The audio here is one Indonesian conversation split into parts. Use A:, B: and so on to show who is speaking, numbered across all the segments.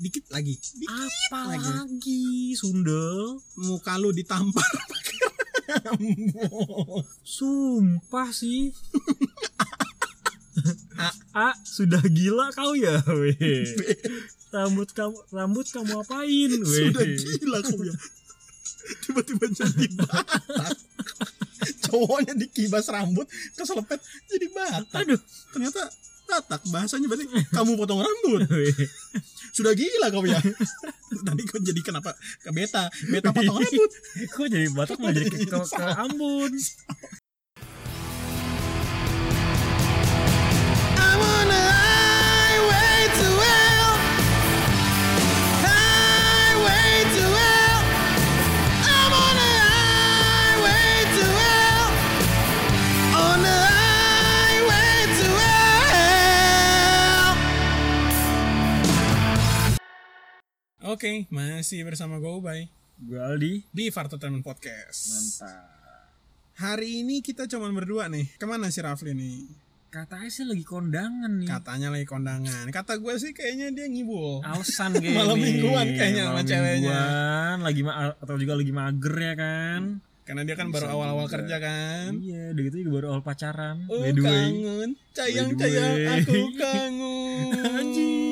A: dikit lagi dikit
B: Apa
A: lagi.
B: lagi? Sundel?
A: muka lu ditampar.
B: Sumpah sih. A, sudah gila kau ya, weh. Rambut kamu, rambut kamu apain, weh?
A: sudah gila kau ya tiba-tiba jadi batak cowoknya dikibas rambut keselepet jadi batak
B: Aduh,
A: ternyata batak bahasanya berarti. Kamu potong rambut. Sudah gila kau ya. Tadi kau jadi kenapa? Ke beta. Beta potong rambut.
B: Kok jadi batak mau jadi ke, ke, ke Ambon?
A: Oke, masih bersama gue Ubay
B: Gue Aldi.
A: di Fartotainment Podcast.
B: Mantap.
A: Hari ini kita cuman berdua nih. Ke mana si Rafli nih?
B: Katanya sih lagi kondangan nih.
A: Katanya lagi kondangan. Kata gue sih kayaknya dia ngibul.
B: Alasan kayaknya
A: Malam mingguan kayaknya sama
B: Malam
A: ceweknya.
B: mingguan, lagi ma- atau juga lagi mager ya kan?
A: Karena dia kan baru
B: Bisa
A: awal-awal
B: juga.
A: kerja kan.
B: Iya, udah gitu juga baru awal pacaran.
A: Oh kangen,
B: way.
A: aku kangen.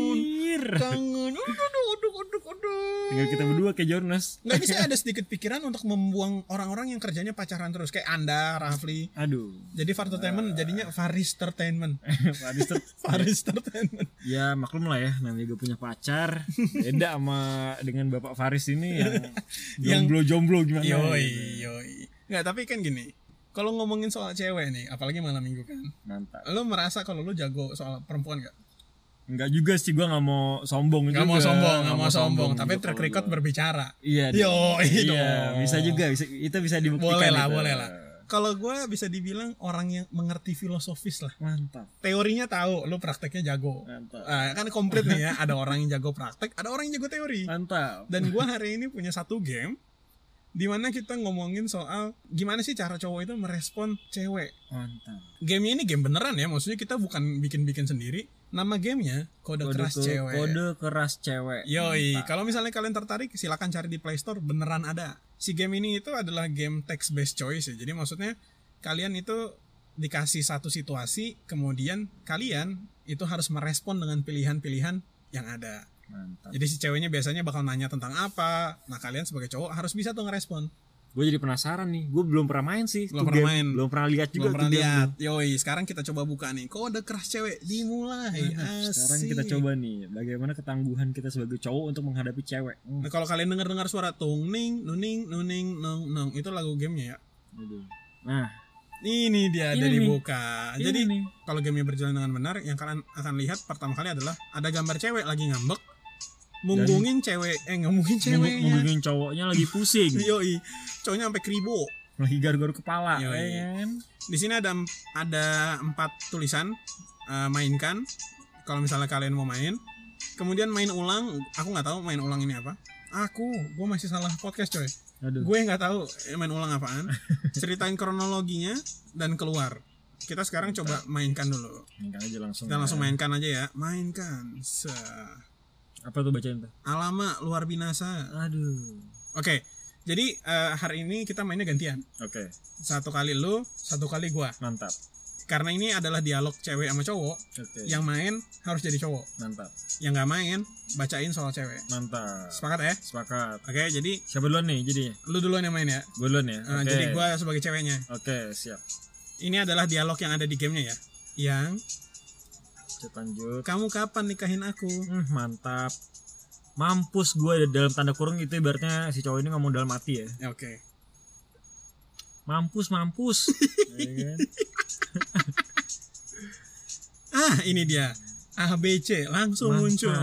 B: Anjir.
A: Kangen, aduh aduh aduh aduh aduh.
B: Tinggal kita berdua kayak Jonas.
A: Nggak saya ada sedikit pikiran untuk membuang orang-orang yang kerjanya pacaran terus kayak Anda, Rafli.
B: Aduh.
A: Jadi Fartotainment jadinya Faristertainment.
B: Habis itu
A: Faristertainment.
B: ya maklum lah ya namanya gue punya pacar beda sama dengan bapak Faris ini yang jomblo-jomblo gimana
A: Yoi, yoi. Nggak, tapi kan gini. Kalau ngomongin soal cewek nih, apalagi malam minggu kan.
B: mantap
A: Lo merasa kalau lo jago soal perempuan gak?
B: Enggak juga sih gue nggak mau sombong
A: Gak
B: juga
A: mau sombong, gak mau sombong. Tapi
B: juga
A: track record
B: gua.
A: berbicara.
B: iya
A: Yo,
B: iya
A: dong.
B: bisa juga bisa itu bisa dibuktikan
A: Boleh lah,
B: itu.
A: boleh lah. Kalau gue bisa dibilang orang yang mengerti filosofis lah.
B: mantap
A: Teorinya tahu, lo prakteknya jago.
B: mantap
A: Ah, kan komplit nih ya. Ada orang yang jago praktek, ada orang yang jago teori.
B: mantap
A: Dan gue hari ini punya satu game di mana kita ngomongin soal gimana sih cara cowok itu merespon cewek.
B: mantap
A: Gamenya ini game beneran ya, maksudnya kita bukan bikin-bikin sendiri. Nama gamenya kode, keras
B: ke-
A: cewek.
B: kode keras cewek
A: Yoi,
B: Mantap.
A: kalau misalnya kalian tertarik silakan cari di Play Store beneran ada. Si game ini itu adalah game text based choice ya. Jadi maksudnya kalian itu dikasih satu situasi kemudian kalian itu harus merespon dengan pilihan-pilihan yang ada.
B: mantap
A: Jadi si ceweknya biasanya bakal nanya tentang apa. Nah, kalian sebagai cowok harus bisa tuh ngerespon.
B: Gue jadi penasaran nih gue belum pernah main sih
A: Belum pernah
B: game.
A: main.
B: belum pernah lihat juga
A: Belum pernah lihat. Yoi, sekarang kita coba buka nih. Kode keras cewek dimulai.
B: Mantap. Sekarang kita coba nih bagaimana ketangguhan kita sebagai cowok untuk menghadapi cewek. Hmm.
A: Nah, kalau kalian dengar-dengar suara tung ning nuning nuning nung nung itu lagu gamenya ya.
B: Nah,
A: Ini dia
B: Ini
A: dari
B: nih.
A: buka.
B: ini
A: Jadi
B: nih.
A: kalau gamenya berjalan dengan benar, yang kalian akan lihat pertama kali adalah ada gambar cewek lagi ngambek, munggungin cewek, eh ngomongin ceweknya.
B: Menggugin cowoknya lagi pusing,
A: Yoi, cowoknya sampai kribo.
B: lagi garu-garu kepala, ya kan?
A: Di sini ada ada empat tulisan eh, mainkan. Kalau misalnya kalian mau main, kemudian main ulang. Aku nggak tahu main ulang ini apa. Aku, gue masih salah podcast coy.
B: Aduh.
A: Gue nggak tahu eh, main ulang apaan. Ceritain kronologinya dan keluar. Kita sekarang coba mainkan dulu.
B: Mainkan aja langsung.
A: Kita
B: ya.
A: langsung mainkan aja ya. Mainkan. Se
B: Apa tuh bacain tuh?
A: Alama luar binasa.
B: Aduh.
A: Oke. Jadi eh, hari ini kita mainnya gantian.
B: Oke,
A: Satu kali lu, satu kali gua.
B: mantap.
A: Karena ini adalah dialog cewek sama cowok.
B: Oke.
A: Yang main harus jadi cowok.
B: mantap.
A: Yang nggak main bacain soal cewek.
B: Mantap.
A: Sepakat ya?
B: Sepakat.
A: Oke, jadi
B: Siapa duluan nih jadinya?
A: lu duluan yang main ya.
B: Gue duluan ya. Oke.
A: Jadi gua sebagai ceweknya.
B: Oke, siap.
A: Ini adalah dialog yang ada di gamenya ya. Yang
B: Lanjut lanjut.
A: kamu kapan nikahin aku?
B: Hmm, mantap. Mampus gue dalam tanda kurung itu ibaratnya si cowok ini ngomong dalam hati ya.
A: Oke.
B: Mampus, mampus. Ya kan?
A: Ah, ini dia. A B C langsung
B: Mantap.
A: muncul.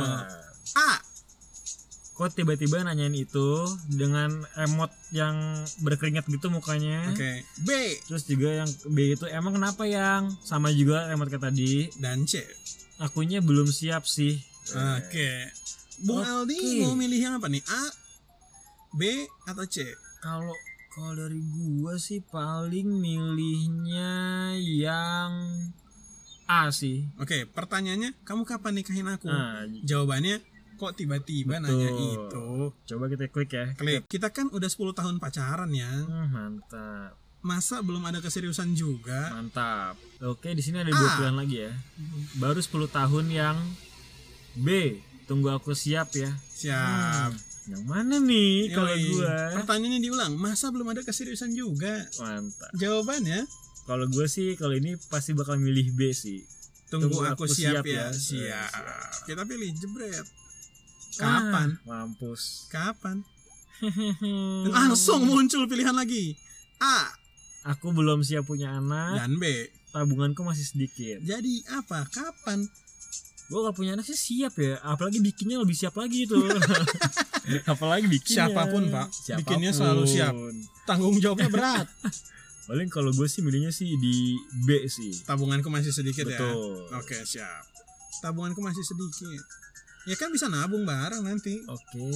A: A.
B: Kok tiba-tiba nanyain itu dengan emot yang berkeringat gitu mukanya.
A: Oke. B
B: Terus juga yang B itu emang kenapa yang sama juga emot kayak tadi.
A: dan C.
B: Akunya belum siap sih.
A: Oke. Bung
B: Oke.
A: Aldi mau milih yang apa nih? A, B atau C?
B: Kalau kalau dari gua sih paling milihnya yang A sih.
A: Oke, pertanyaannya, kamu kapan nikahin aku?
B: Nah,
A: Jawabannya kok tiba-tiba nanya itu
B: Coba kita klik ya.
A: klik kita kan udah 10 tahun pacaran ya
B: Hmm, mantap.
A: masa belum ada keseriusan juga
B: Mantap. Oke, di sini ada dua
A: Ah.
B: pilihan lagi ya. Baru 10 tahun yang B. Tunggu aku siap ya.
A: siap
B: Yang mana nih kalau gua?
A: pertanyaannya diulang masa belum ada keseriusan juga
B: Mantap.
A: jawabannya
B: Kalau gue sih kalau ini pasti bakal milih B sih.
A: tunggu,
B: Tunggu
A: aku,
B: aku
A: siap,
B: siap
A: ya
B: ya.
A: siap.
B: Siap.
A: kita pilih jebret kapan
B: Ah, mampus.
A: kapan
B: Hmm.
A: langsung muncul pilihan lagi A
B: Aku belum siap punya anak.
A: dan B
B: Tabunganku masih sedikit.
A: jadi apa kapan
B: Gue kalau punya anak sih siap ya. Apalagi bikinnya lebih siap lagi itu. Apalagi bikinnya.
A: Siapa pun, Pak.
B: Siapa pun.
A: Bikinnya selalu siap. tanggung jawabnya berat
B: Paling kalau gue sih milihnya sih di B sih.
A: tabunganku masih sedikit ya
B: Betul.
A: oke siap tabunganku masih sedikit ya kan bisa nabung bareng nanti
B: Oke.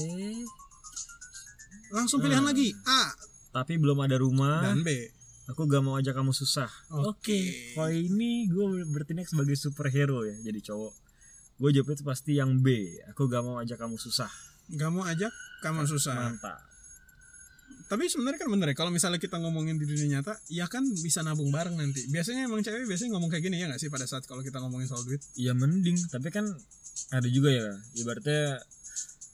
A: langsung pilihan
B: Hmm.
A: lagi A
B: Tapi belum ada rumah.
A: dan B
B: Aku gak mau ajak kamu susah.
A: Oke.
B: Kalau ini gue bertindak sebagai superhero ya. Jadi cowok. Gue jawabnya itu pasti yang B. Aku gak mau ajak kamu susah.
A: Gak mau ajak kamu susah.
B: Mantap.
A: Tapi sebenarnya kan bener ya kalau misalnya kita ngomongin di dunia nyata, ya kan bisa nabung bareng nanti. Biasanya emang cewek biasanya ngomong kayak gini ya nggak sih pada saat kalau kita ngomongin soal duit.
B: Ya mending. Tapi kan ada juga ya. Ibaratnya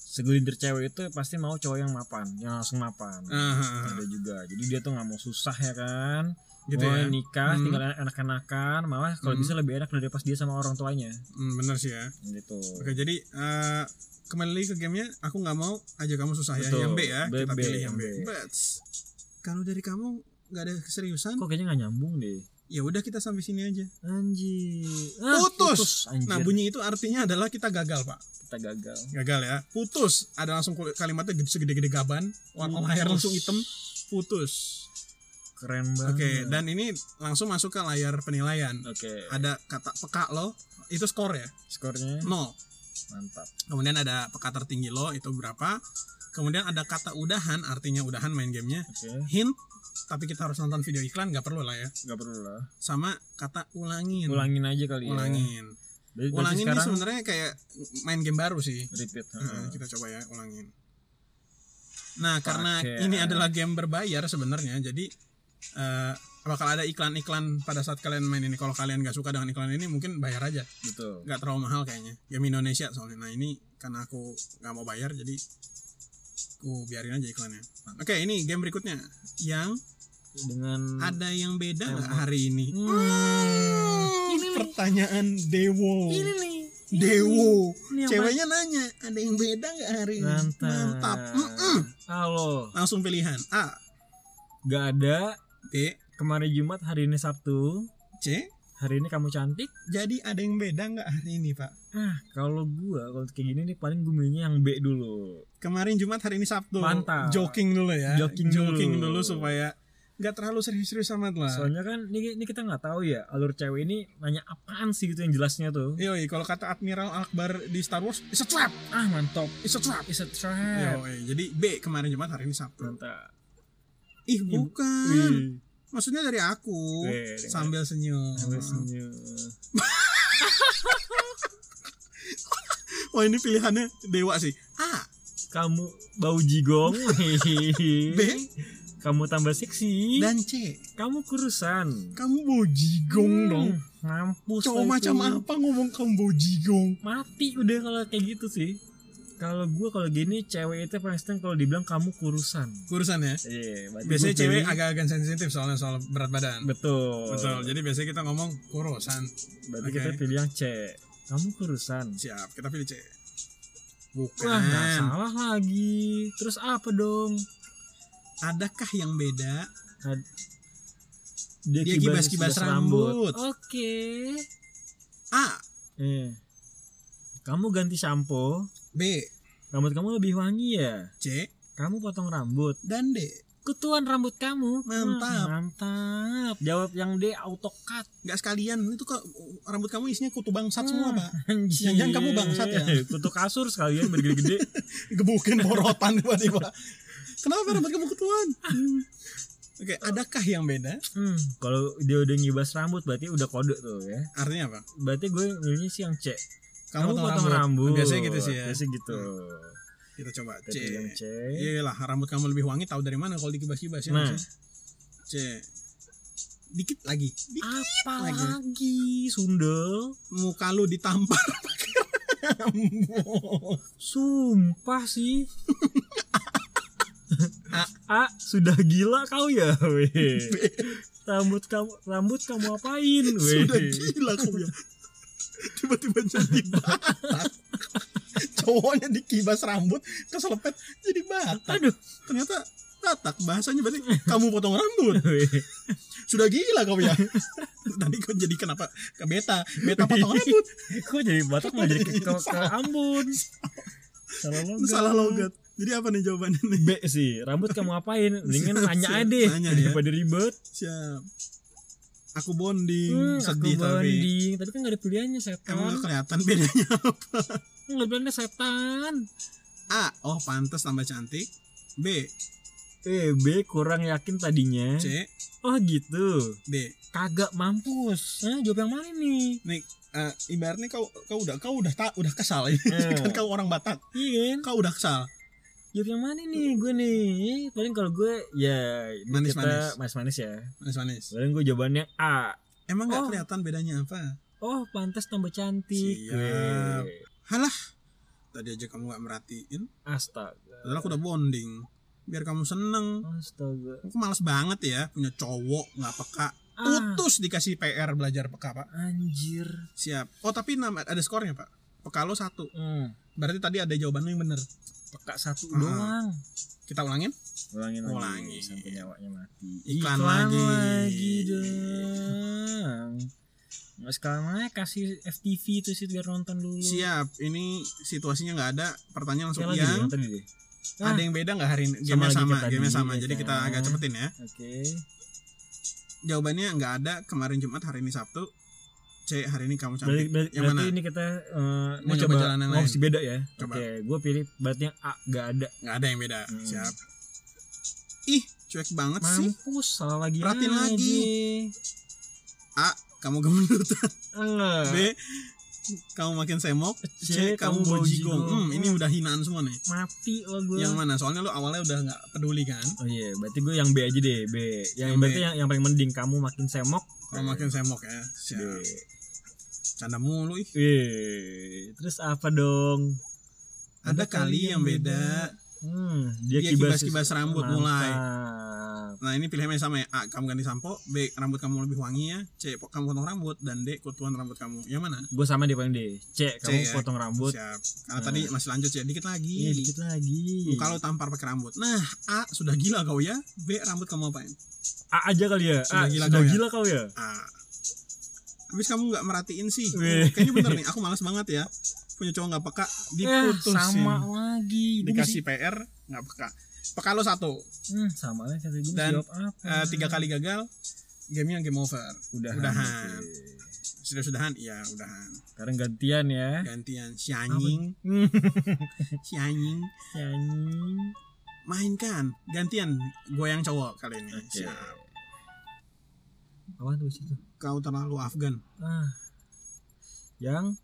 B: segelintir cewek itu pasti mau cowok yang mapan, yang langsung mapan.
A: Ah,
B: Ada juga. Jadi dia tuh nggak mau susah ya kan.
A: gitu
B: mau
A: ya.
B: nikah,
A: Hmm.
B: tinggal enak-enakan, malah kalau
A: Hmm.
B: bisa lebih enak dari pas dia sama orang tuanya.
A: Hmm, bener sih ya.
B: Gitu.
A: Oke jadi eh, kembali lagi ke gamenya, aku nggak mau ajak kamu susah ya.
B: Betul.
A: Yang B ya,
B: B,
A: kita
B: B,
A: pilih yang
B: yang
A: B.
B: B.
A: But kalau dari kamu nggak ada keseriusan,
B: Kok kayaknya nggak nyambung deh.
A: Ya udah kita sampai sini aja.
B: Anjir.
A: Putus.
B: Anjir.
A: Nah bunyi itu artinya adalah kita gagal pak.
B: kita gagal.
A: Gagal ya. Putus. Ada langsung kalimatnya gede- segede-gede gaban. Warna
B: Putus.
A: layar langsung hitam. Putus.
B: Keren banget.
A: Oke, dan ini langsung masuk ke layar penilaian.
B: Oke.
A: Ada kata peka lo, itu skor ya,
B: Skornya
A: 0.
B: mantap.
A: Kemudian ada peka tertinggi lo, itu berapa. Kemudian ada kata udahan, artinya udahan main gamenya.
B: Oke.
A: Hint, tapi kita harus nonton video iklan, nggak perlu lah ya.
B: Nggak perlu lah.
A: Sama kata ulangin.
B: Ulangin aja kali ya.
A: Ulangin.
B: Berarti
A: Ulangin ini sebenarnya kayak main game baru sih.
B: repeat.
A: Heeh,
B: Heeh.
A: kita coba ya ulangin. Nah, karena
B: Pakai.
A: ini adalah game berbayar sebenarnya, jadi eh, bakal ada iklan-iklan pada saat kalian main ini. Kalau kalian nggak suka dengan iklan ini, mungkin bayar aja,
B: Betul.
A: nggak terlalu mahal kayaknya. Game Indonesia soalnya. Nah ini karena aku nggak mau bayar, jadi aku biarin aja iklannya. Oke, ini game berikutnya yang
B: Dengan
A: ada yang beda nggak hari ini?
B: Hmm.
A: Ini pertanyaan Dewo.
B: ini nih.
A: Dewo.
B: Ini
A: Ceweknya nanya, ada yang beda nggak hari ini?
B: Mantap.
A: Mantap. Mm-mm.
B: Halo.
A: Langsung pilihan A,
B: Gak ada.
A: B,
B: Kemarin Jumat, hari ini Sabtu.
A: C.
B: Hari ini kamu cantik.
A: Jadi ada yang beda nggak hari ini Pak?
B: Ah, kalau gua kalau kayak gini nih paling gue milihnya yang B dulu.
A: Kemarin Jumat, hari ini Sabtu.
B: Mantap.
A: Joking dulu ya.
B: Joking dulu.
A: dulu supaya nggak terlalu serius-serius amat lah.
B: Soalnya kan ini, ini kita nggak tahu ya alur cewek ini nanya apaan sih gitu yang jelasnya tuh.
A: Yoi, kalau kata Admiral Akbar di Star Wars, it's a trap,
B: Ah mantap.
A: it's a trap.
B: Is a trap.
A: Yoi, jadi B kemarin Jumat, hari ini Sabtu.
B: Mantap.
A: Ih, bukan.
B: Wih.
A: Maksudnya dari aku.
B: Wih,
A: Sambil senyum.
B: Sampai senyum.
A: Wah, ini pilihannya dewa sih. A,
B: Kamu bau jigong.
A: B,
B: Kamu tambah seksi.
A: dan C.
B: kamu kurusan.
A: Kamu bojigong
B: Hmm,
A: dong.
B: Ngampus.
A: Cowok macam
B: itu.
A: apa ngomong kamu bojigong?
B: Mati udah kalau kayak gitu sih. Kalau gua kalau gini cewek itu paling seneng kalau dibilang kamu kurusan.
A: Kurusan ya.
B: Iya,
A: Biasanya
B: gua
A: cewek agak-agak sensitif soalnya soal berat badan.
B: betul.
A: Betul. Jadi biasanya kita ngomong kurusan.
B: Berarti
A: Oke.
B: kita pilih yang C. Kamu kurusan.
A: Siap, kita pilih C.
B: Wah,
A: Bukan.
B: salah lagi. Terus apa dong?
A: Adakah yang beda?
B: Ad- Dia,
A: Dia kibas-kibas rambut.
B: Oke.
A: A,
B: Eh. Kamu ganti shampoo,
A: B,
B: rambut kamu lebih wangi ya.
A: C,
B: Kamu potong rambut,
A: dan D.
B: kutuan rambut kamu.
A: Mantap.
B: Mantap. Jawab yang D auto cut.
A: Nggak sekalian itu kok rambut kamu isinya kutu bangsat semua,
B: Hmm.
A: Pak.
B: Anjir.
A: Jangan kamu bangsat ya.
B: Kutu kasur sekalian bergede-gede.
A: Gebukin borotan tiba-tiba. Kenapa rambut kamu kutuan? Hmm. Oke, adakah yang beda?
B: hmm, kalau dia udah ngibas rambut berarti udah kode tuh ya.
A: Artinya apa?
B: Berarti gue milihnya sih yang C. Kamu potong rambut.
A: Biasanya gitu sih ya.
B: Biasanya gitu.
A: Kita coba C.
B: C.
A: Iya lah, rambut kamu lebih wangi tahu dari mana kalau dikibas-kibas ya.
B: Nah.
A: C. Dikit lagi. Dikit
B: Apa
A: lagi.
B: lagi? Sundel?
A: muka lu ditampar.
B: Sumpah sih. A, sudah gila kau ya, weh. Rambut kamu rambut kamu apain, weh?
A: Sudah gila kau ya. Tiba-tiba jadi batak. Cowoknya dikibas rambut, keselepet jadi batak.
B: Aduh,
A: Ternyata batak bahasanya berarti kamu potong rambut.
B: weh.
A: Sudah gila kau ya. Tadi kau jadi kenapa ke beta? Beta potong rambut.
B: Kok jadi batak mau jadi ke, ke, Ambon? Salah logat.
A: Salah logat. Jadi apa nih jawabannya nih?
B: B sih, rambut kamu apain? Mendingan nanya aja deh
A: ya.
B: daripada ribet.
A: Siap. Aku bonding,
B: Hmm,
A: sedih
B: aku
A: tapi
B: banding. Tapi kan gak ada pilihannya setan.
A: emang gak kelihatan bedanya.
B: Nggak ada setan.
A: A. Oh pantas tambah cantik. B.
B: Eh, B kurang yakin tadinya.
A: C.
B: Oh gitu.
A: D.
B: Kagak mampus. Nah, jawab yang mana nih?
A: Nih, eh, ibaratnya kau kau udah kau udah tak udah kesal ya.
B: Eh.
A: kan kau orang Batak.
B: Iya kan?
A: Kau udah kesal.
B: Jawab yang mana nih gue nih? Paling kalau gue ya
A: Manis-manis.
B: kita manis-manis ya.
A: Manis-manis.
B: Paling gue jawabannya A.
A: Emang nggak
B: Oh.
A: kelihatan bedanya apa?
B: Oh, pantas tambah cantik.
A: Siap. Halah. Tadi aja kamu nggak merhatiin.
B: Astaga.
A: Padahal aku udah bonding. Biar kamu seneng.
B: Astaga.
A: Aku males banget ya punya cowok nggak peka.
B: Ah,
A: Putus dikasih PR belajar peka pak.
B: anjir.
A: Siap. Oh tapi nama ada skornya pak. Peka lo satu.
B: Hmm.
A: Berarti tadi ada jawaban lo yang bener.
B: Peka satu
A: Ah.
B: doang.
A: Kita ulangin.
B: Ulangin lagi
A: Ulangi.
B: sampai nyawanya mati.
A: Iklan lagi.
B: lagi dong. Nggak sekarang aja kasih FTV itu sih biar nonton dulu.
A: Siap. Ini situasinya nggak ada. Pertanyaan langsung
B: Yang deh,
A: yang.
B: deh.
A: Ada yang beda nggak hari ini?
B: Sama
A: Gamenya
B: lagi
A: sama.
B: tadi,
A: Gamenya sama.
B: ya
A: Jadi kita
B: kan?
A: agak cepetin ya.
B: Oke.
A: Jawabannya nggak ada. Kemarin Jumat, hari ini Sabtu. C. Hari ini kamu
B: Berarti,
A: cantik.
B: berarti,
A: Yang
B: berarti
A: mana?
B: ini kita eh,
A: Mau coba
B: coba
A: jalan yang lain?
B: opsi beda ya.
A: Coba.
B: Oke, gue pilih berarti yang A gak ada.
A: Nggak ada yang beda.
B: Hmm.
A: Siap. Ih, cuek banget sih.
B: Mampus, salah lagi.
A: Perhatiin
B: aja.
A: lagi. A. Kamu.
B: Enggak.
A: B. Kamu makin semok.
B: C,
A: C. Kamu
B: kamu
A: bojigong.
B: bojigong.
A: Hmm, ini udah hinaan semua nih.
B: Mati lo gue.
A: Yang mana? Soalnya lu awalnya udah nggak peduli kan.
B: Oh iya, berarti gue yang B aja deh, B. Yang,
A: Yang B.
B: berarti yang yang paling mending kamu makin semok.
A: Kamu makin semok ya.
B: B.
A: Canda mulu ih.
B: Wih, terus apa dong?
A: Ada kali yang beda.
B: Hmm, dia,
A: Dia kibas-kibas rambut mulai.
B: Mantap.
A: Nah ini pilihannya sama ya. A. Kamu ganti sampo. B. Rambut kamu lebih wangi ya. C. Kamu potong rambut. Dan D. Kutuan rambut kamu. Yang mana?
B: Gue sama dia paling D. C, kamu
A: ya.
B: potong rambut.
A: Siap. Karena
B: Nah.
A: tadi masih lanjut ya. Dikit lagi.
B: Iya, dikit lagi.
A: Lo tampar pakai rambut. Nah, A sudah gila kau ya. B rambut kamu apain?
B: A aja kali ya.
A: Sudah
B: A,
A: gila
B: sudah
A: kau ya?
B: gila kau ya.
A: A. Habis kamu nggak merhatiin sih.
B: Weh.
A: kayaknya bener nih. Aku malas banget ya. Punya cowok nggak peka,
B: Eh,
A: diputusin.
B: sama lagi.
A: Dikasih PR nggak peka. Peka lo satu.
B: Hmm, sama lah kata gue
A: Dan? Eh, tiga kali gagal. Gamenya game over.
B: udahan.
A: udahan. Sudah sudahan? Iya udahan.
B: Sekarang gantian ya.
A: Gantian si anjing, si anjing.
B: Nyanyi.
A: Mainkan. Gantian gue yang cowok kali ini.
B: Oke.
A: Siap.
B: Apa tuh situ?
A: Kau terlalu Afgan.
B: Ah. Yang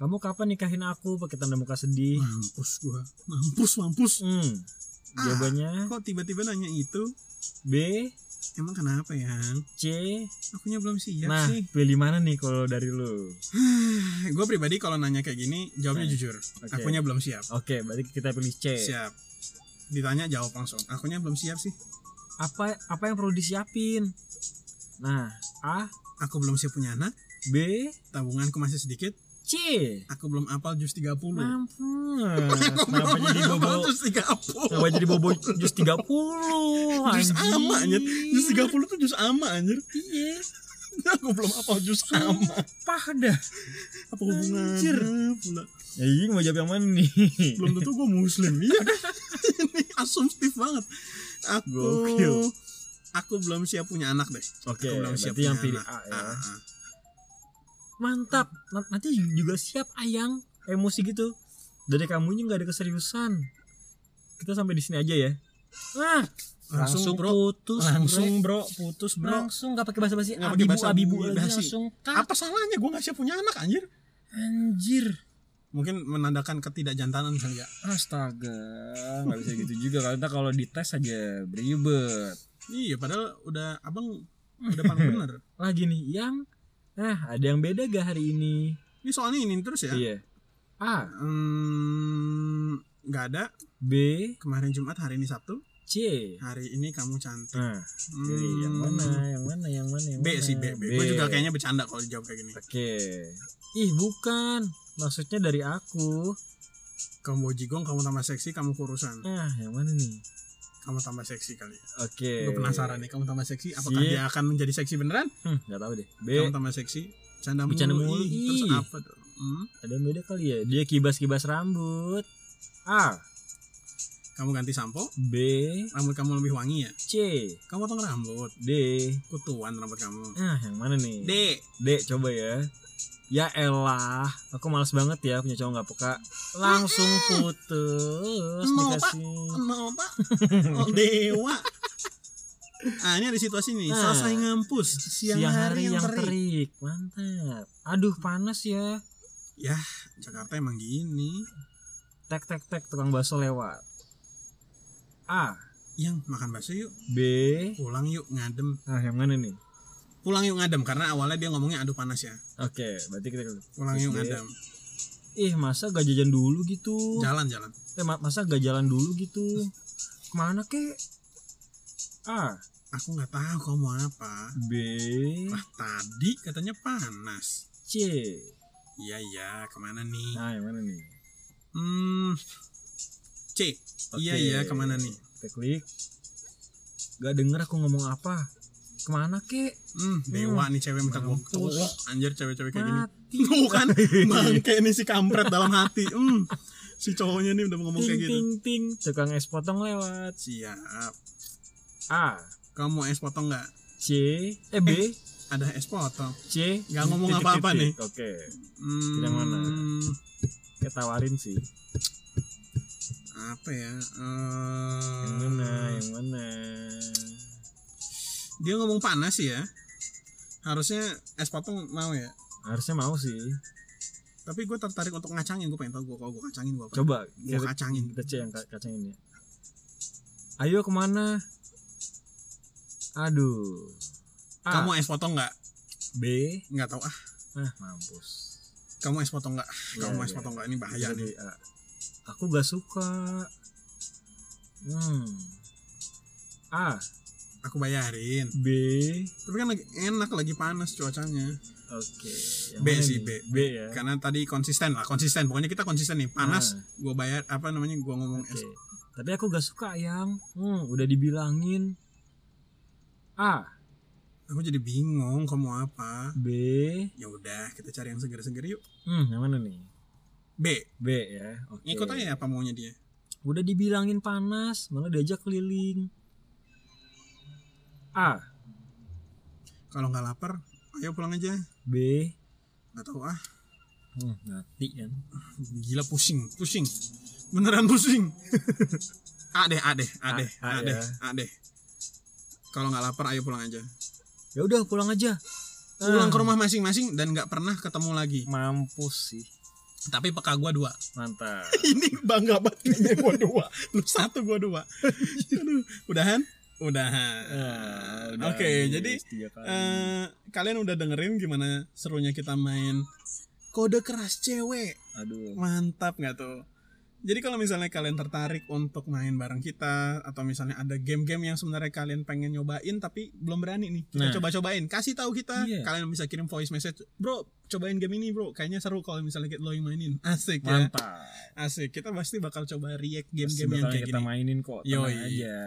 B: kamu kapan nikahin aku pakai tanda muka sedih?
A: Mampus gua. Mampus, mampus.
B: Hmm.
A: Ah.
B: Jawabannya
A: Kok tiba-tiba nanya itu?
B: B,
A: Emang kenapa ya?
B: C.
A: Akunya belum siap
B: nah,
A: sih.
B: pilih mana nih kalau dari lu?
A: gue pribadi kalau nanya kayak gini jawabnya
B: Nah,
A: jujur.
B: oke.
A: Akunya belum siap.
B: Oke, berarti kita pilih C.
A: Siap. Ditanya jawab langsung. Akunya belum siap sih.
B: Apa apa yang perlu disiapin? Nah, A,
A: Aku belum siap punya anak.
B: B,
A: Tabunganku masih sedikit.
B: C.
A: Aku belum apal jus 30.
B: Mampus. Kenapa jadi bobo?
A: jus 30?
B: Kenapa jadi bobo jus 30?
A: Jus ama anjir. Jus 30 tuh jus ama anjir.
B: Iya.
A: Aku belum apal jus ama.
B: Sumpah dah.
A: Apa hubungannya
B: Anjir.
A: pula?
B: Ya ini mau jawab yang mana nih?
A: Belum tentu gue muslim. Iya. Ini asumtif banget. Aku
B: Gokil.
A: Aku belum siap punya anak deh.
B: Oke,
A: Aku belum
B: berarti yang
A: punya
B: pilih
A: anak.
B: A ya.
A: Ah, ah.
B: Mantap. Nanti juga siap ayang emosi gitu. Dari kamunya nggak ada keseriusan. Kita sampai di sini aja ya. Ah,
A: Langsung,
B: langsung,
A: bro.
B: putus.
A: Langsung
B: bre.
A: bro, putus bro.
B: langsung nggak pakai basa-basi.
A: Nggak pakai
B: Abibu
A: basa-basi.
B: abibu
A: Basi.
B: langsung cut.
A: Apa salahnya gue gak siap punya anak anjir?
B: Anjir.
A: Mungkin menandakan ketidakjantanan kali ya.
B: Astaga, nggak bisa gitu juga karena kalau dites aja beribet.
A: Iya, padahal udah abang udah paling bener.
B: Lagi nih yang ah ada yang beda gak hari ini?
A: Ini soalnya ini terus ya.
B: Iya. A,
A: Hmm, nggak ada.
B: B,
A: Kemarin Jumat, hari ini Sabtu.
B: C.
A: Hari ini kamu cantik.
B: Nah,
A: Hmm,
B: jadi yang mana? Yang mana? Yang mana? Yang
A: B
B: mana?
A: sih B. B. Gue juga kayaknya bercanda kalau dijawab kayak gini.
B: Oke. Ih, bukan. Maksudnya dari aku.
A: Kamu mau jigong, kamu tambah seksi, kamu kurusan.
B: Ah, yang mana nih?
A: Kamu tambah seksi kali.
B: Oke.
A: Gue penasaran nih, kamu tambah seksi. Apakah
B: Sip.
A: dia akan menjadi seksi beneran?
B: Hmm, nggak tahu deh. B.
A: Kamu tambah seksi. Canda mulu.
B: Bercanda mulu,
A: Terus apa dong? Hmm?
B: Ada yang beda kali ya? Dia kibas-kibas rambut. A,
A: Kamu ganti sampo,
B: B,
A: rambut kamu lebih wangi ya?
B: C,
A: Kamu potong rambut,
B: D.
A: kutuan rambut kamu.
B: Ah, yang mana nih?
A: D.
B: D coba ya. Ya elah, aku males banget ya punya cowok nggak peka. Langsung putus
A: No, Pak.
B: dikasih.
A: Kenapa? pak? Oh, dewa. Ah ini ada situasi nih.
B: Ah.
A: Selesai ngampus siang, hari, yang, terik.
B: Mantap. Aduh panas ya.
A: Ya Jakarta emang gini.
B: Tek tek tek tukang bakso lewat. A,
A: Yang makan bakso yuk,
B: B.
A: pulang yuk ngadem.
B: Ah yang mana nih?
A: Pulang yuk ngadem karena awalnya dia ngomongnya aduh panas ya.
B: Oke, berarti kita
A: Pulang yuk
B: B.
A: ngadem.
B: Ih masa gak jajan dulu gitu?
A: Jalan jalan.
B: Eh ma- masa gak jalan dulu gitu? Ke mana kek? A,
A: Aku nggak tahu kamu mau apa.
B: B,
A: Wah tadi katanya panas.
B: C.
A: Iya iya ke mana nih?
B: Nah yang mana nih?
A: Hmm. C. Iya
B: Oke.
A: iya ke mana nih?
B: Kita klik. Gak denger aku ngomong apa. Ke mana kek?
A: Hmm, dewa nih cewek minta gue. Anjir cewek-cewek kayak gini.
B: Mati.
A: Bukan bangke nih si kampret dalam hati. Hmm. Si cowoknya nih udah ngomong
B: ting
A: kayak gitu.
B: ting ting. Tukang es potong lewat.
A: Siap.
B: A,
A: Kamu es potong nggak?
B: C, eh B,
A: Ada es potong.
B: C.
A: Nggak ngomong apa-apa nih.
B: Oke,
A: Hmm,
B: Yang mana? kita tawarin sih.
A: Apa ya?
B: Yang
A: Eh,
B: mana? Yang mana?
A: Dia ngomong panas sih ya. Harusnya es potong mau ya.
B: Harusnya mau sih.
A: Tapi gue tertarik untuk ngacangin. Gue pengen tahu gue kalau gue kacangin gue.
B: Coba kita,
A: kacangin.
B: kita cek yang ka- kacangin ya. Ayo ke mana? Aduh. A,
A: Kamu es potong nggak?
B: B,
A: Nggak tahu ah.
B: ah mampus.
A: Kamu es potong nggak?
B: Iya,
A: Kamu es
B: iya.
A: potong nggak? Ini bahaya
B: Jadi,
A: nih.
B: A. Aku gak suka. Hmm. A,
A: Aku bayarin.
B: B,
A: Tapi kan lagi enak lagi panas cuacanya.
B: oke. Yang
A: B sih? B.
B: B ya.
A: Karena tadi konsisten lah, konsisten. Pokoknya kita konsisten nih. Panas,
B: Ah.
A: gue bayar apa namanya? Gue ngomong
B: Oke.
A: es.
B: Tapi aku gak suka yang. Hmm, udah dibilangin. A,
A: Aku jadi bingung kamu apa.
B: B,
A: Ya udah, kita cari yang seger-seger yuk.
B: hmm, yang mana nih?
A: B.
B: B ya. Oke.
A: Ngikut aja apa maunya dia.
B: Udah dibilangin panas, malah diajak keliling. A,
A: Kalau nggak lapar, ayo pulang aja.
B: B,
A: Nggak tahu ah.
B: hmm, mati kan.
A: Gila pusing, pusing. Beneran pusing. A deh, A deh, A deh,
B: A
A: A deh,
B: ya.
A: A deh. Kalau nggak lapar, ayo pulang aja.
B: Ya udah pulang aja.
A: Pulang
B: Ah,
A: ke rumah masing-masing dan nggak pernah ketemu lagi.
B: Mampus sih.
A: Tapi peka gua dua.
B: Mantap.
A: Ini bangga banget kayaknya gua dua. Lu satu gua dua. Aduh, udahan? Udahan.
B: Ah, udah
A: Oke,
B: habis
A: jadi eh kalian udah dengerin gimana serunya kita main kode keras cewek.
B: Aduh.
A: Mantap nggak tuh? Jadi kalau misalnya kalian tertarik untuk main bareng kita atau misalnya ada game-game yang sebenarnya kalian pengen nyobain tapi belum berani nih, kita
B: Nah.
A: coba-cobain. Kasih tahu kita.
B: Iya.
A: Kalian bisa kirim voice message, "Bro, cobain game ini, Bro. Kayaknya seru kalau misalnya lo yang mainin." Asik ya.
B: Mantap.
A: Asik. Kita pasti bakal coba react game-game yang kayak
B: kita
A: gini.
B: mainin kok. Tenang aja.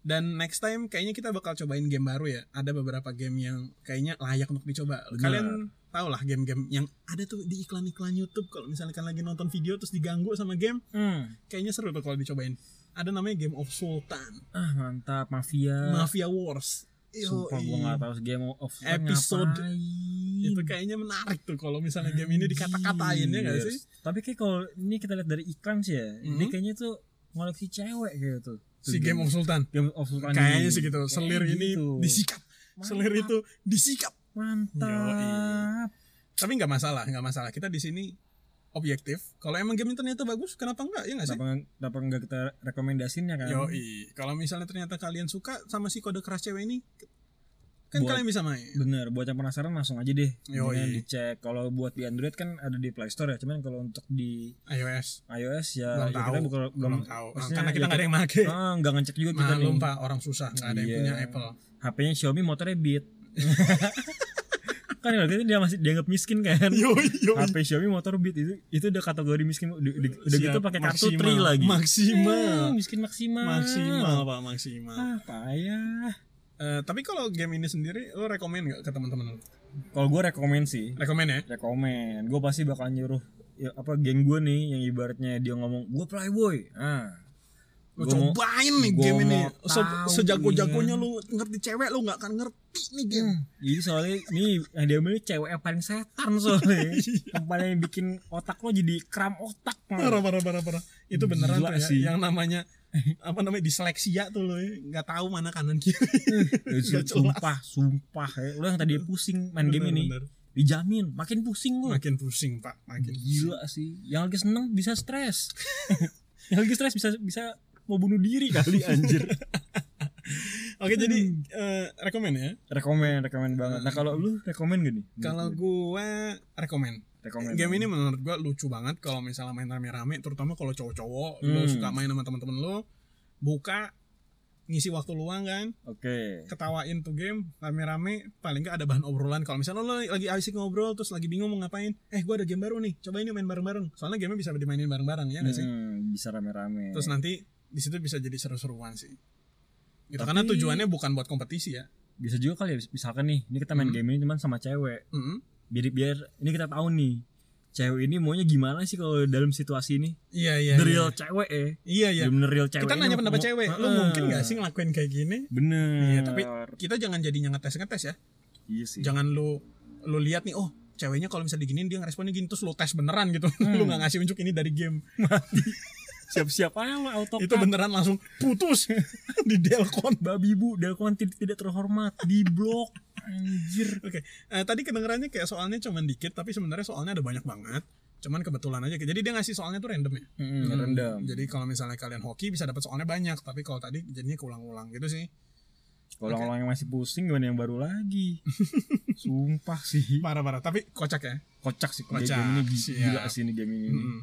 A: Dan next time kayaknya kita bakal cobain game baru ya. Ada beberapa game yang kayaknya layak untuk dicoba.
B: Benar.
A: Kalian tau lah game-game yang ada tuh di iklan-iklan YouTube kalau misalnya kalian lagi nonton video terus diganggu sama game,
B: Hmm.
A: kayaknya seru tuh kalau dicobain. Ada namanya Game of Sultan,
B: Ah mantap mafia.
A: Mafia Wars.
B: Sumpah gua gak tahu Game of Thrones
A: Episode
B: ngapain.
A: Itu kayaknya menarik tuh kalau misalnya game ini dikata-katain ya gak sih?
B: Tapi kayak kalau ini kita lihat dari iklan sih ya, ini
A: Mhm.
B: kayaknya tuh ngoleksi cewek. Tuh
A: Si Game of Sultan.
B: Game of Sultan
A: Kayaknya sih gitu.
B: Kayak
A: Selir ini
B: gitu.
A: disikap. Selir
B: Mantap.
A: itu disikap.
B: Mantap.
A: Tapi nggak masalah, nggak masalah. Kita di sini objektif. Kalau emang game ternyata bagus, kenapa enggak? Ya nggak sih?
B: Kenapa, kenapa nggak kita rekomendasiin ya kan?
A: Yoi. Kalau misalnya ternyata kalian suka sama si kode keras cewek ini, kan
B: Buat-
A: kalian bisa main.
B: Bener, buat yang penasaran langsung aja deh.
A: Yoi.
B: Mendingan dicek. Kalau buat di Android kan ada di Play Store ya. Cuman kalau untuk di
A: iOS
B: iOS ya,
A: belum
B: ya
A: tahu,
B: kita bukan
A: belum tahu.
B: maksudnya
A: Karena kita
B: ya
A: nggak ada yang make.
B: Ah, nggak ngecek juga kita
A: Malum
B: nih.
A: pak, orang susah nggak ada yang
B: Iya.
A: punya Apple.
B: HP-nya Xiaomi motornya Beat. kan gitu dia masih dianggap miskin kan.
A: Yoi, yoi.
B: HP Xiaomi motor Beat itu itu udah kategori miskin udah, gitu pakai kartu tri lagi.
A: Maksimal.
B: Eh, miskin maksimal.
A: Maksimal pak, maksimal.
B: Ah, payah.
A: Eh, tapi kalau game ini sendiri, lo rekomend nggak ke teman-teman lo?
B: Kalau gue rekomen sih,
A: Rekomend ya?
B: rekomen. Gue pasti bakal nyuruh ya, apa geng gue nih yang ibaratnya dia ngomong gue playboy. Ah.
A: Lo
B: Gua mau-
A: cobain nih
B: gua
A: game ini. Se Sejago-jagonya lu ngerti cewek lu nggak akan ngerti nih game.
B: Hmm, Jadi soalnya nih yang dia ambil cewek yang paling setan soalnya.
A: Iya.
B: yang paling bikin otak lo jadi kram otak.
A: Parah, parah, parah, parah. Itu beneran
B: Gila
A: tuh ya.
B: sih.
A: Yang namanya apa namanya disleksia tuh lo ya. nggak tahu mana kanan kiri.
B: Eh,
A: jelas.
B: sumpah, sumpah ya. Lo yang tadi pusing main game ini,
A: Bener, bener.
B: dijamin makin pusing lo.
A: Makin pusing pak, makin
B: Gila sih. Yang lagi seneng bisa stres. yang lagi stres bisa bisa mau bunuh diri kali anjir.
A: Oke jadi eh, rekomend ya.
B: rekomen, rekomen banget. Nah, kalau lu rekomen gak nih?
A: Kalau gua rekomend.
B: Rekomen.
A: Game ini menurut gua lucu banget kalau misalnya main rame-rame, terutama kalau cowok-cowok, lo
B: Hmm.
A: suka main sama teman-teman lo, buka ngisi waktu luang kan,
B: Oke.
A: ketawain tuh game rame-rame, paling nggak ada bahan obrolan. Kalau misalnya lo lagi asik ngobrol terus lagi bingung mau ngapain, eh gua ada game baru nih, coba ini main bareng-bareng. Soalnya game bisa dimainin bareng-bareng ya nggak sih?
B: Hmm, bisa rame-rame.
A: Terus nanti di situ bisa jadi seru-seruan sih. Gitu.
B: Tapi-
A: Karena tujuannya bukan buat kompetisi ya.
B: bisa juga kali ya misalkan nih, ini kita main
A: Hmm.
B: game ini cuman sama cewek.
A: Mm-mm.
B: Biar biar ini kita tahu nih. Cewek ini maunya gimana sih kalau dalam situasi ini?
A: Iya iya.
B: The
A: iya.
B: real cewek eh.
A: Iya iya.
B: Bener real cewek.
A: Kita nanya pendapat cewek, lo mungkin gak sih ngelakuin kayak gini?
B: Bener.
A: Iya, tapi kita jangan jadinya ngetes-ngetes ya.
B: iya sih.
A: Jangan lu lu lihat nih, oh ceweknya kalau bisa diginin dia ngeresponnya gini terus lu tes beneran gitu. lu
B: Hmm.
A: nggak ngasih unjuk ini dari game.
B: Siap-siap aja auto
A: Itu beneran langsung putus di Delcon.
B: babi bu Delcon tidak, tidak terhormat di blok anjir
A: Oke, eh, tadi kedengerannya kayak soalnya cuman dikit, tapi sebenarnya soalnya ada banyak banget. Cuman kebetulan aja. Jadi dia ngasih soalnya tuh random ya.
B: hmm,
A: Hmm.
B: rendam
A: Jadi kalau misalnya kalian hoki bisa dapat soalnya banyak, tapi kalau tadi jadinya keulang-ulang gitu sih.
B: kalau orang yang masih pusing gimana yang baru lagi sumpah sih
A: Parah-parah, tapi kocak ya.
B: kocak sih
A: Kocak,
B: game ini gi-
A: siap.
B: gila sih ini game ini
A: Hmm.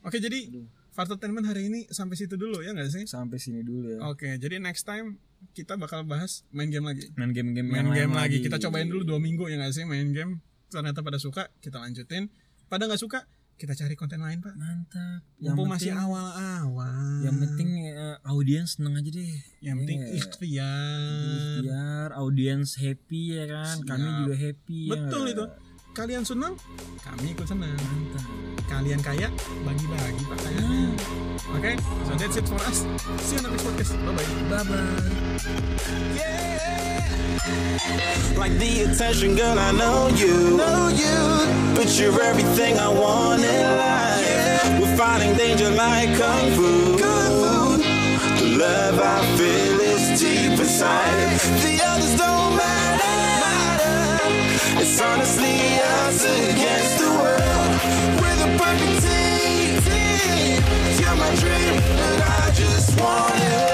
A: Oke, jadi
B: Aduh.
A: Fartotainment hari ini sampai situ dulu ya nggak sih?
B: sampai sini dulu ya
A: Oke, jadi next time kita bakal bahas main game lagi.
B: main game-game
A: Main
B: yang
A: game
B: lain
A: lagi. Kita cobain dulu dua minggu ya nggak sih main game. Ternyata pada suka, kita lanjutin. Pada nggak suka, kita cari konten lain pak.
B: mantap
A: Mumpung masih
B: penting-
A: awal-awal.
B: yang penting eh, audiens seneng aja deh
A: yang penting
B: Iya.
A: ikhtiar.
B: biar audiens happy ya kan kami
A: Siap.
B: juga happy ya
A: Betul
B: nggak?
A: itu. Kalian senang, kami ikut senang.
B: mantap
A: Kalian kaya, bagi-bagi pak kayaknya. Oke, so that's it for us. See you next podcast. Bye bye.
B: bye bye
C: Like the attention, girl, I know you. Know you. But you're everything I want in life. We're fighting danger like kung fu. The love I feel is deep inside. The Honestly, us against the world. We're the perfect team. You're my dream, and I just want it.